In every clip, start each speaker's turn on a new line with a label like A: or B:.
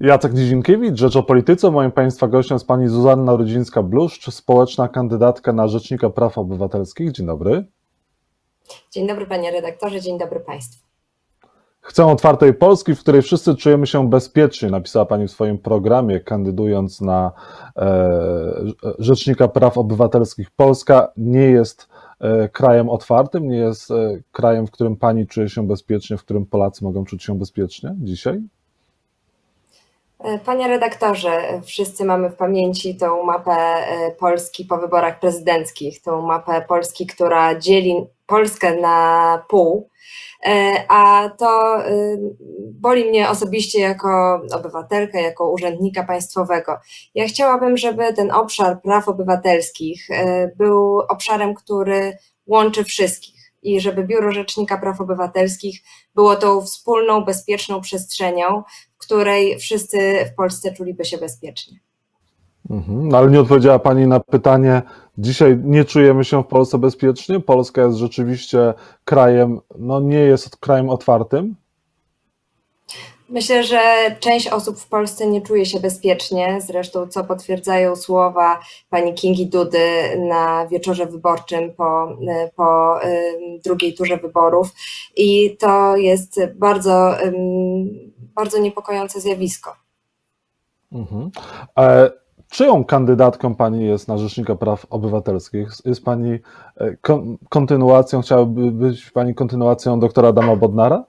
A: Jacek Nizinkiewicz, Rzecz o Polityce. Moim Państwa gościem jest Pani Zuzanna Rudzińska-Bluszcz, społeczna kandydatka na Rzecznika Praw Obywatelskich. Dzień dobry.
B: Dzień dobry Panie redaktorze, dzień dobry Państwu.
A: Chcę otwartej Polski, w której wszyscy czujemy się bezpiecznie, napisała Pani w swoim programie, kandydując na e, Rzecznika Praw Obywatelskich. Polska nie jest e, krajem otwartym, nie jest e, krajem, w którym Pani czuje się bezpiecznie, w którym Polacy mogą czuć się bezpiecznie dzisiaj?
B: E, panie redaktorze, wszyscy mamy w pamięci tą mapę e, Polski po wyborach prezydenckich, tą mapę Polski, która dzieli Polskę na pół, e, a to boli mnie osobiście jako obywatelka, jako urzędnika państwowego. Ja chciałabym, żeby ten obszar praw obywatelskich był obszarem, który łączy wszystkich i żeby Biuro Rzecznika Praw Obywatelskich było tą wspólną, bezpieczną przestrzenią, której wszyscy w Polsce czuliby się bezpiecznie.
A: Mhm, no ale nie odpowiedziała Pani na pytanie. Dzisiaj nie czujemy się w Polsce bezpiecznie. Polska jest rzeczywiście krajem, no nie jest krajem otwartym.
B: Myślę, że część osób w Polsce nie czuje się bezpiecznie, zresztą co potwierdzają słowa pani Kingi Dudy na wieczorze wyborczym po, po drugiej turze wyborów. I to jest bardzo, bardzo niepokojące zjawisko.
A: Mhm. E, czyją kandydatką pani jest na Rzecznika Praw Obywatelskich? Jest pani e, kontynuacją, chciałaby być pani kontynuacją doktora Adama Bodnara?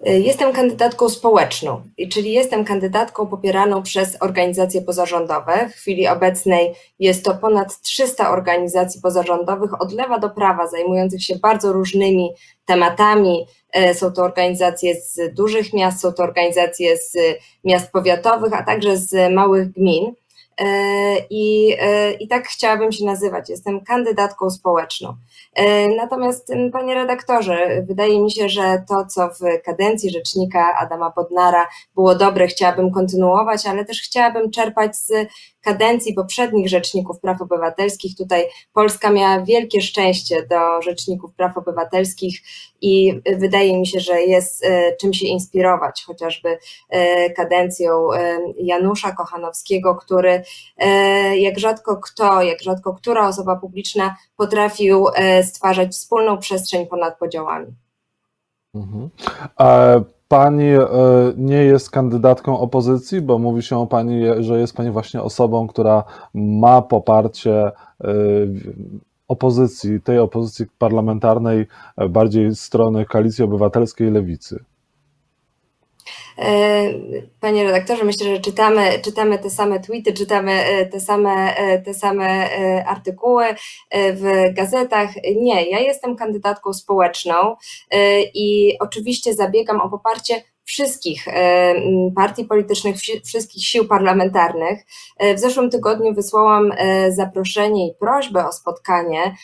B: Y, jestem kandydatką społeczną, czyli jestem kandydatką popieraną przez organizacje pozarządowe. W chwili obecnej jest to ponad 300 organizacji pozarządowych od lewa do prawa, zajmujących się bardzo różnymi tematami. Y, są to organizacje z dużych miast, są to organizacje z miast powiatowych, a także z małych gmin. E, I, e, I tak chciałabym się nazywać. Jestem kandydatką społeczną. E, natomiast, panie redaktorze, wydaje mi się, że to, co w kadencji rzecznika Adama Podnara było dobre, chciałabym kontynuować, ale też chciałabym czerpać z kadencji poprzednich rzeczników praw obywatelskich. Tutaj Polska miała wielkie szczęście do rzeczników praw obywatelskich i wydaje mi się, że jest e, czym się inspirować, chociażby e, kadencją e, Janusza Kochanowskiego, który jak rzadko kto, jak rzadko która osoba publiczna potrafił stwarzać wspólną przestrzeń ponad podziałami.
A: Mhm. Pani e, nie jest kandydatką opozycji, bo mówi się o Pani, że jest Pani właśnie osobą, która ma poparcie e, opozycji, tej opozycji parlamentarnej, e, bardziej strony Koalicji Obywatelskiej Lewicy.
B: E, panie redaktorze, myślę, że czytamy, czytamy te same tweety, czytamy e, te same, e, te same artykuły w gazetach. Nie, ja jestem kandydatką społeczną i oczywiście zabiegam o poparcie wszystkich partii politycznych, wszystkich sił parlamentarnych. W zeszłym tygodniu wysłałam zaproszenie i prośbę o spotkanie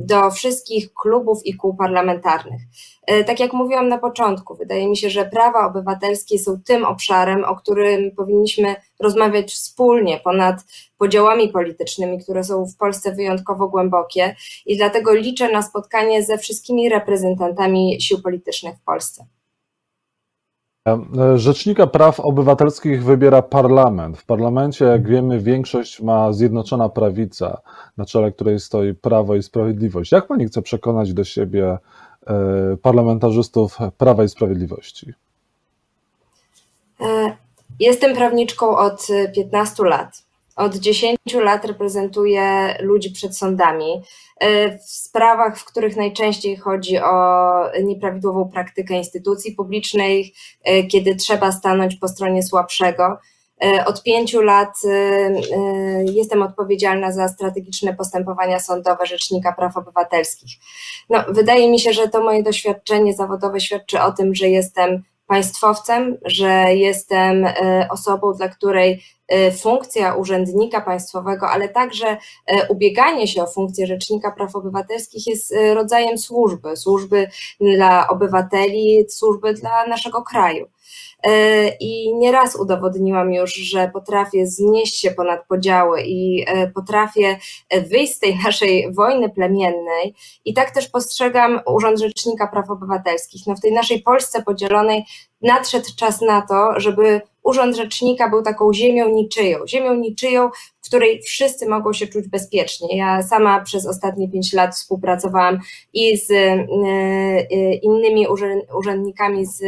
B: do wszystkich klubów i kół parlamentarnych. E, tak jak mówiłam na początku, wydaje mi się, że prawa obywatelskie są tym obszarem, o którym powinniśmy rozmawiać wspólnie, ponad podziałami politycznymi, które są w Polsce wyjątkowo głębokie, i dlatego liczę na spotkanie ze wszystkimi reprezentantami sił politycznych w Polsce.
A: E, Rzecznika Praw Obywatelskich wybiera parlament. W parlamencie, jak wiemy, większość ma Zjednoczona Prawica, na czele której stoi Prawo i Sprawiedliwość. Jak pani chce przekonać do siebie E, parlamentarzystów Prawa i Sprawiedliwości?
B: E, jestem prawniczką od 15 lat. Od 10 lat reprezentuję ludzi przed sądami e, w sprawach, w których najczęściej chodzi o nieprawidłową praktykę instytucji publicznej, kiedy trzeba stanąć po stronie słabszego. E, od pięciu lat e, jestem odpowiedzialna za strategiczne postępowania sądowe Rzecznika Praw Obywatelskich. No, wydaje mi się, że to moje doświadczenie zawodowe świadczy o tym, że jestem państwowcem, że jestem osobą, dla której funkcja urzędnika państwowego, ale także ubieganie się o funkcję Rzecznika Praw Obywatelskich jest rodzajem służby, służby dla obywateli, służby dla naszego kraju. I nieraz udowodniłam już, że potrafię znieść się ponad podziały i potrafię wyjść z tej naszej wojny plemiennej. I tak też postrzegam Urząd Rzecznika Praw Obywatelskich. No w tej naszej Polsce podzielonej nadszedł czas na to, żeby Urząd Rzecznika był taką ziemią niczyją, ziemią niczyją, której wszyscy mogą się czuć bezpiecznie. Ja sama przez ostatnie pięć lat współpracowałam i z e, innymi urzędnikami z,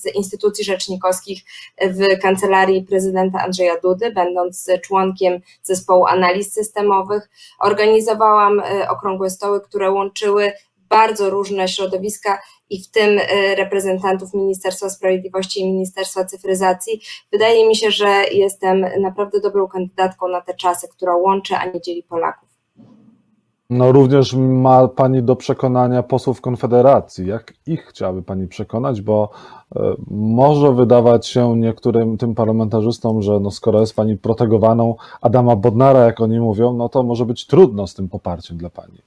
B: z instytucji rzecznikowskich w kancelarii prezydenta Andrzeja Dudy, będąc członkiem zespołu analiz systemowych. Organizowałam e, okrągłe stoły, które łączyły bardzo różne środowiska i w tym e, reprezentantów Ministerstwa Sprawiedliwości i Ministerstwa Cyfryzacji. Wydaje mi się, że jestem naprawdę dobrą kandydatką na te czasy, która łączy, a nie dzieli Polaków.
A: No również ma Pani do przekonania posłów Konfederacji. Jak ich chciałaby Pani przekonać? Bo e, może wydawać się niektórym tym parlamentarzystom, że no skoro jest Pani protegowaną Adama Bodnara, jak oni mówią, no to może być trudno z tym poparciem dla Pani.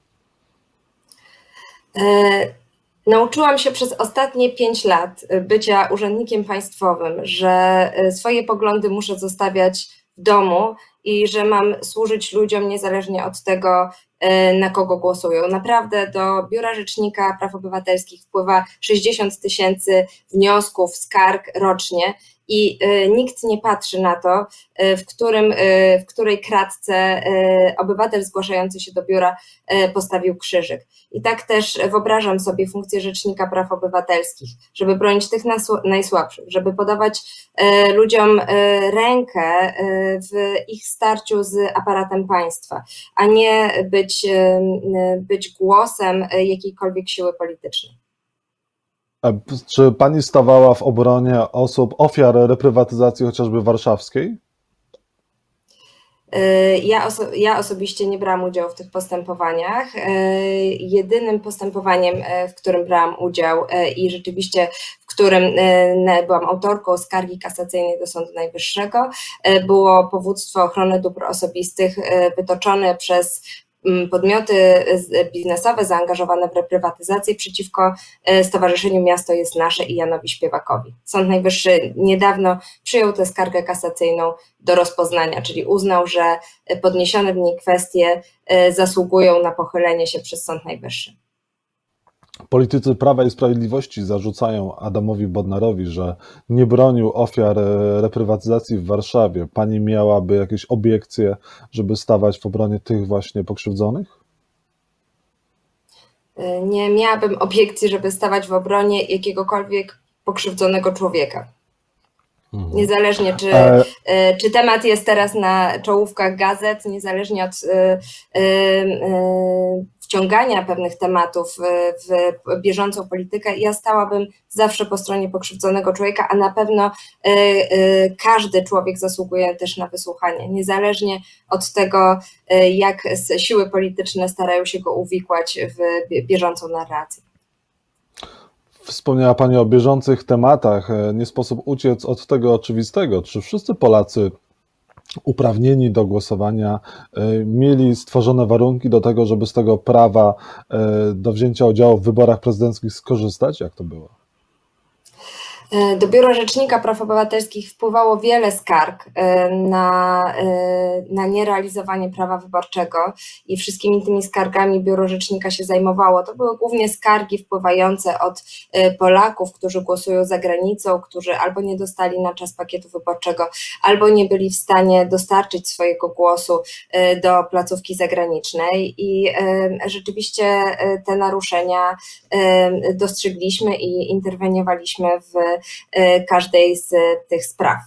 B: E, nauczyłam się przez ostatnie pięć lat bycia urzędnikiem państwowym, że e, swoje poglądy muszę zostawiać w domu i że mam służyć ludziom niezależnie od tego, e, na kogo głosują. Naprawdę do Biura Rzecznika Praw Obywatelskich wpływa 60 tysięcy wniosków, skarg rocznie i e, nikt nie patrzy na to, e, w, którym, e, w której kratce obywatel zgłaszający się do biura postawił krzyżyk. I tak też wyobrażam sobie funkcję Rzecznika Praw Obywatelskich, żeby bronić tych najsłabszych, żeby podawać ludziom rękę w ich starciu z aparatem państwa, a nie być, być głosem jakiejkolwiek siły politycznej.
A: Czy pani stawała w obronie osób, ofiar reprywatyzacji chociażby warszawskiej?
B: E, ja, oso ja, osobiście nie brałam udziału w tych postępowaniach. E, jedynym postępowaniem, e, w którym brałam udział i rzeczywiście w którym byłam autorką skargi kasacyjnej do Sądu Najwyższego, było powództwo ochrony dóbr osobistych wytoczone przez podmioty biznesowe zaangażowane w reprywatyzację przeciwko e, Stowarzyszeniu Miasto jest Nasze i Janowi Śpiewakowi. Sąd Najwyższy niedawno przyjął tę skargę kasacyjną do rozpoznania, czyli uznał, że podniesione w niej kwestie e, zasługują na pochylenie się przez Sąd Najwyższy.
A: Politycy Prawa i Sprawiedliwości zarzucają Adamowi Bodnarowi, że nie bronił ofiar e, reprywatyzacji w Warszawie. Pani miałaby jakieś obiekcje, żeby stawać w obronie tych właśnie pokrzywdzonych?
B: E, nie miałabym obiekcji, żeby stawać w obronie jakiegokolwiek pokrzywdzonego człowieka. Mhm. Niezależnie, czy, e... czy temat jest teraz na czołówkach gazet, niezależnie od wciągania pewnych tematów w bieżącą politykę, ja stałabym zawsze po stronie pokrzywdzonego człowieka, a na pewno e, e, każdy człowiek zasługuje też na wysłuchanie, niezależnie od tego, e, jak siły polityczne starają się go uwikłać w bieżącą narrację.
A: Wspomniała Pani o bieżących tematach. Nie sposób uciec od tego oczywistego. Czy wszyscy Polacy uprawnieni do głosowania e, mieli stworzone warunki do tego, żeby z tego prawa e, do wzięcia udziału w wyborach prezydenckich skorzystać? Jak to było?
B: E, do Biura Rzecznika Praw Obywatelskich wpływało wiele skarg e, na, e, na nierealizowanie prawa wyborczego i wszystkimi tymi skargami Biuro Rzecznika się zajmowało. To były głównie skargi wpływające od Polaków, którzy głosują za granicą, którzy albo nie dostali na czas pakietu wyborczego, albo nie byli w stanie dostarczyć swojego głosu do placówki zagranicznej i rzeczywiście te naruszenia dostrzegliśmy i interweniowaliśmy w każdej z tych spraw.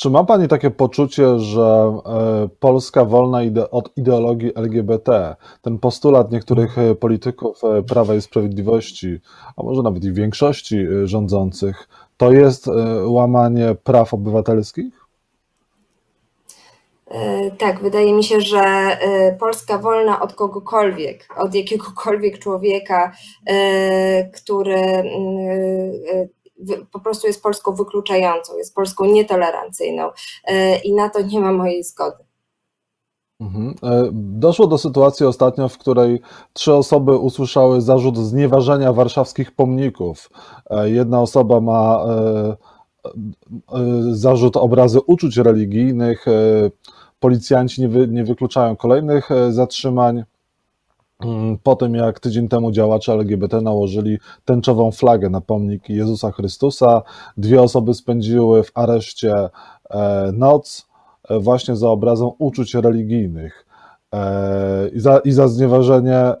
A: Czy ma Pani takie poczucie, że e, Polska wolna od ideologii LGBT, ten postulat niektórych e, polityków Prawa i Sprawiedliwości, a może nawet i większości rządzących, to jest łamanie praw obywatelskich?
B: Tak, wydaje mi się, że Polska wolna od kogokolwiek, od jakiegokolwiek człowieka, który po prostu jest Polską wykluczającą, jest Polską nietolerancyjną i na to nie ma mojej zgody.
A: Mhm. Doszło do sytuacji ostatnio, w której trzy osoby usłyszały zarzut znieważenia warszawskich pomników. Jedna osoba ma zarzut obrazy uczuć religijnych. Policjanci nie, wy, nie wykluczają kolejnych zatrzymań. Mm, po tym, jak tydzień temu działacze LGBT nałożyli tęczową flagę na pomnik Jezusa Chrystusa, dwie osoby spędziły w areszcie e, noc e, właśnie za obrazą uczuć religijnych e, i za, i za znieważenie.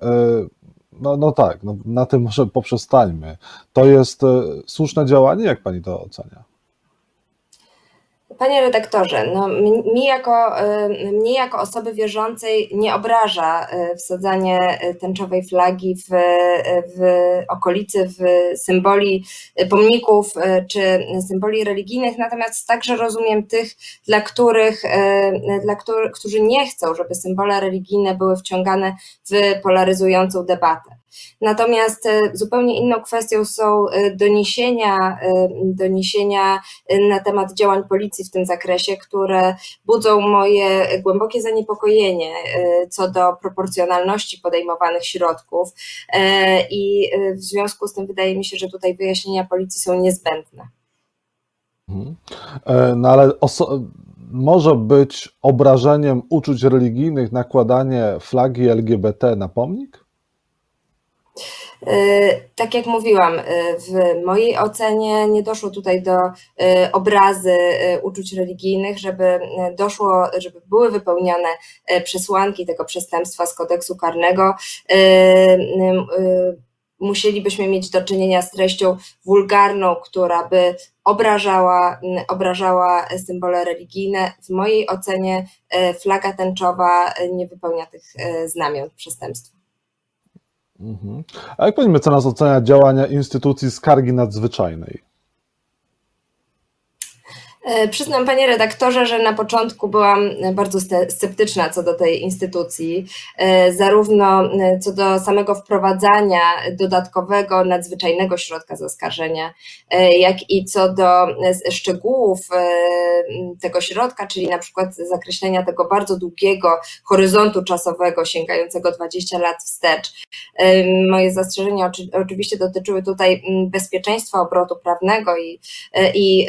A: No, no tak, no, na tym może poprzestańmy. To jest słuszne działanie, jak pani to ocenia?
B: Panie redaktorze, no, mi jako, y, mnie jako osoby wierzącej nie obraża y, wsadzanie y, tęczowej flagi w, w okolicy, w symboli pomników czy symboli religijnych, natomiast także rozumiem tych, dla których, dla których, którzy nie chcą, żeby symbole religijne były wciągane w polaryzującą debatę. Natomiast e, zupełnie inną kwestią są e, doniesienia, e, doniesienia na temat działań policji w tym zakresie, które budzą moje głębokie zaniepokojenie co do proporcjonalności podejmowanych środków i w związku z tym wydaje mi się, że tutaj wyjaśnienia policji są niezbędne.
A: Mhm. No ale może być obrażeniem uczuć religijnych nakładanie flagi LGBT na pomnik?
B: E, tak jak mówiłam, e, w mojej ocenie nie doszło tutaj do e, obrazy uczuć religijnych, żeby doszło, żeby były wypełnione przesłanki tego przestępstwa z kodeksu karnego. Musielibyśmy mieć do czynienia z treścią wulgarną, która by obrażała, obrażała symbole religijne. W mojej ocenie flaga tęczowa nie wypełnia tych znamion przestępstwa.
A: Mhm. A jak pani mecenas ocenia działania instytucji skargi nadzwyczajnej?
B: E, przyznam, panie redaktorze, że na początku byłam bardzo sceptyczna co do tej instytucji, e, zarówno e, co do samego wprowadzania dodatkowego, nadzwyczajnego środka zaskarżenia, jak i co do szczegółów tego środka, czyli na przykład zakreślenia tego bardzo długiego horyzontu czasowego sięgającego 20 lat wstecz. Moje zastrzeżenia oczywiście dotyczyły tutaj bezpieczeństwa obrotu prawnego i, i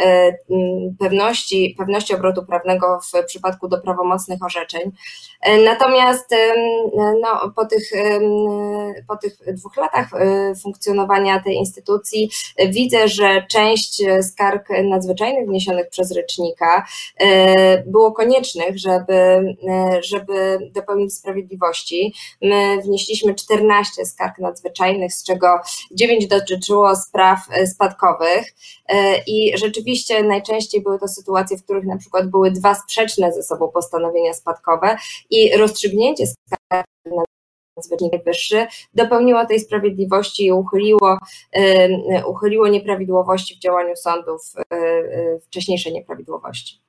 B: pewności, pewności obrotu prawnego w przypadku do prawomocnych orzeczeń. E, natomiast no, po, tych, po tych dwóch latach e, funkcjonowania tej instytucji e, widzę, że część skarg nadzwyczajnych wniesionych przez rzecznika było koniecznych, żeby, żeby dopełnić sprawiedliwości. My wnieśliśmy 14 skarg nadzwyczajnych, z czego 9 dotyczyło spraw spadkowych i rzeczywiście najczęściej były to sytuacje, w których na przykład były dwa sprzeczne ze sobą postanowienia spadkowe i rozstrzygnięcie skargi nadzwyczajnej najwyższy dopełniło tej sprawiedliwości i uchyliło, uchyliło nieprawidłowości w działaniu sądów, e, wcześniejsze nieprawidłowości.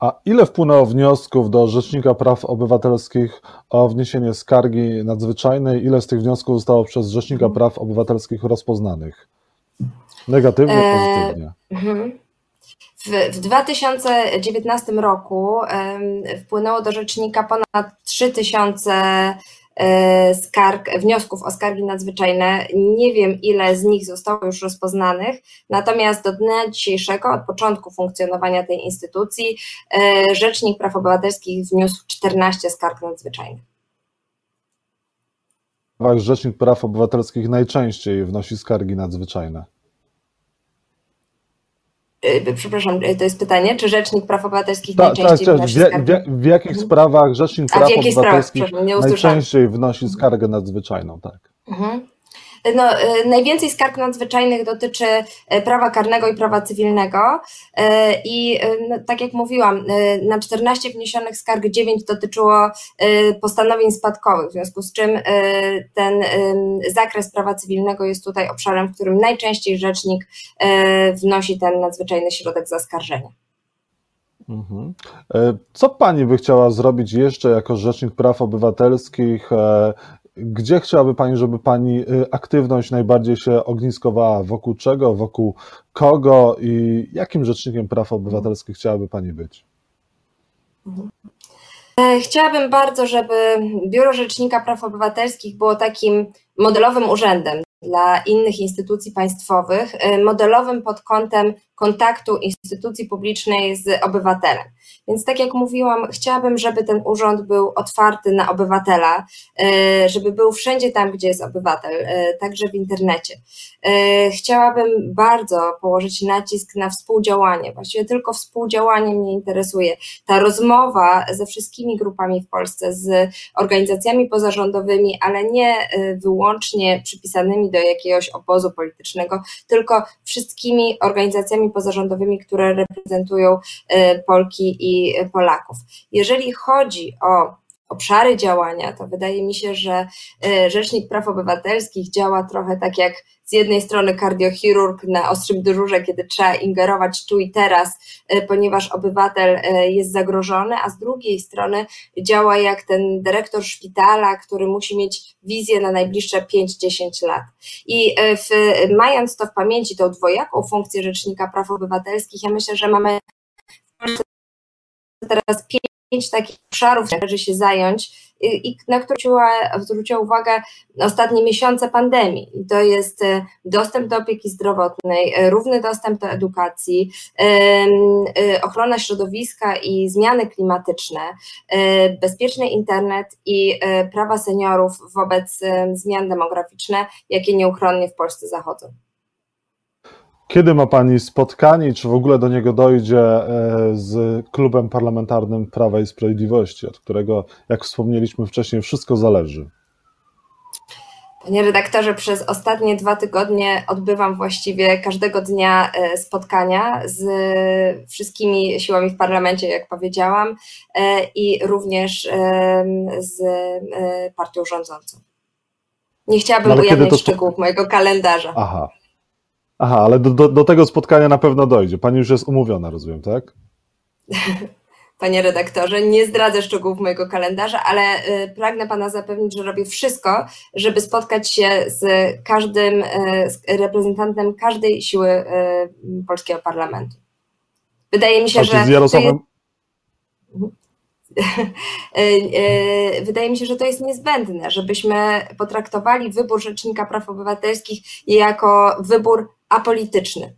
A: A ile wpłynęło wniosków do Rzecznika Praw Obywatelskich o wniesienie skargi nadzwyczajnej? Ile z tych wniosków zostało przez Rzecznika mhm. Praw Obywatelskich rozpoznanych? Negatywnie, e, pozytywnie? E,
B: w, w 2019 roku wpłynęło do rzecznika ponad 3000 e, skarg, wniosków o skargi nadzwyczajne. Nie wiem, ile z nich zostało już rozpoznanych, natomiast do dnia dzisiejszego, od początku funkcjonowania tej instytucji, e, Rzecznik Praw Obywatelskich wniósł 14 skarg nadzwyczajnych.
A: Rzecznik Praw Obywatelskich najczęściej wnosi skargi nadzwyczajne.
B: Y, przepraszam, y, to jest pytanie, czy Rzecznik Praw Obywatelskich ta, najczęściej ta, wnosi
A: skargę? W, w, jakich mhm. sprawach Rzecznik Praw Obywatelskich najczęściej wnosi skargę nadzwyczajną, tak? Mhm.
B: No, e, najwięcej skarg nadzwyczajnych dotyczy e, prawa karnego i prawa cywilnego e, i no, tak jak mówiłam, na 14 wniesionych skarg 9 dotyczyło postanowień spadkowych, w związku z czym ten zakres prawa cywilnego jest tutaj obszarem, w którym najczęściej rzecznik wnosi ten nadzwyczajny środek zaskarżenia.
A: Mhm. Co pani by chciała zrobić jeszcze jako Rzecznik Praw Obywatelskich gdzie chciałaby Pani, żeby Pani y, aktywność najbardziej się ogniskowała? Wokół czego, wokół kogo i jakim rzecznikiem praw obywatelskich chciałaby Pani być?
B: Chciałabym bardzo, żeby Biuro Rzecznika Praw Obywatelskich było takim modelowym urzędem dla innych instytucji państwowych, modelowym pod kątem kontaktu instytucji publicznej z obywatelem. Więc tak jak mówiłam, chciałabym, żeby ten urząd był otwarty na obywatela, e, żeby był wszędzie tam, gdzie jest obywatel, e, także w internecie. E, chciałabym bardzo położyć nacisk na współdziałanie. Właściwie tylko współdziałanie mnie interesuje. Ta rozmowa ze wszystkimi grupami w Polsce, z organizacjami pozarządowymi, ale nie wyłącznie przypisanymi do jakiegoś obozu politycznego, tylko wszystkimi organizacjami pozarządowymi, które reprezentują Polki i Polaków. Jeżeli chodzi o obszary działania, to wydaje mi się, że e, Rzecznik Praw Obywatelskich działa trochę tak jak z jednej strony kardiochirurg na ostrym dyżurze, kiedy trzeba ingerować tu i teraz, e, ponieważ obywatel e, jest zagrożony, a z drugiej strony działa jak ten dyrektor szpitala, który musi mieć wizję na najbliższe 5-10 lat. I w, mając to w pamięci, tą dwojaką funkcję Rzecznika Praw Obywatelskich, ja myślę, że mamy teraz pięć takich obszarów, należy się zająć i na które zwróciła uwagę ostatnie miesiące pandemii. To jest e, dostęp do opieki zdrowotnej, e, równy dostęp do edukacji, e, ochrona środowiska i zmiany klimatyczne, bezpieczny internet i prawa seniorów wobec zmian demograficznych, jakie nieuchronnie w Polsce zachodzą.
A: Kiedy ma Pani spotkanie, czy w ogóle do niego dojdzie e, z klubem parlamentarnym Prawa i Sprawiedliwości, od którego, jak wspomnieliśmy wcześniej, wszystko zależy?
B: Panie redaktorze, przez ostatnie dwa tygodnie odbywam właściwie każdego dnia e, spotkania z wszystkimi siłami w parlamencie, jak powiedziałam, e, i również z partią rządzącą. Nie chciałabym no, ujawniać to... szczegółów mojego kalendarza.
A: Aha, Aha, ale do, do, do tego spotkania na pewno dojdzie. Pani już jest umówiona, rozumiem, tak?
B: Panie redaktorze, nie zdradzę szczegółów mojego kalendarza, ale y, pragnę Pana zapewnić, że robię wszystko, żeby spotkać się z każdym y, z reprezentantem każdej siły y, polskiego parlamentu. Wydaje mi się, że. Z Jarosławem... Wydaje mi się, że to jest niezbędne, żebyśmy potraktowali wybór Rzecznika Praw Obywatelskich jako wybór apolityczny.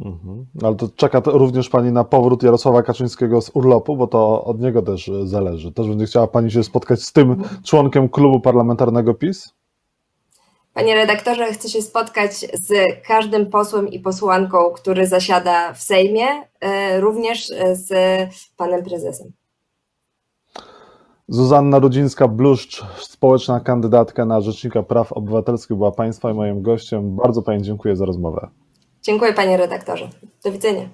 A: Mhm. Ale to czeka to również Pani na powrót Jarosława Kaczyńskiego z urlopu, bo to od niego też zależy. Też będzie chciała Pani się spotkać z tym członkiem klubu parlamentarnego PiS?
B: Panie redaktorze, chcę się spotkać z każdym posłem i posłanką, który zasiada w Sejmie, e, również z panem prezesem.
A: Zuzanna Rudzińska-Bluszcz, społeczna kandydatka na Rzecznika Praw Obywatelskich, była Państwa i moim gościem. Bardzo Pani dziękuję za rozmowę.
B: Dziękuję Panie redaktorze. Do widzenia.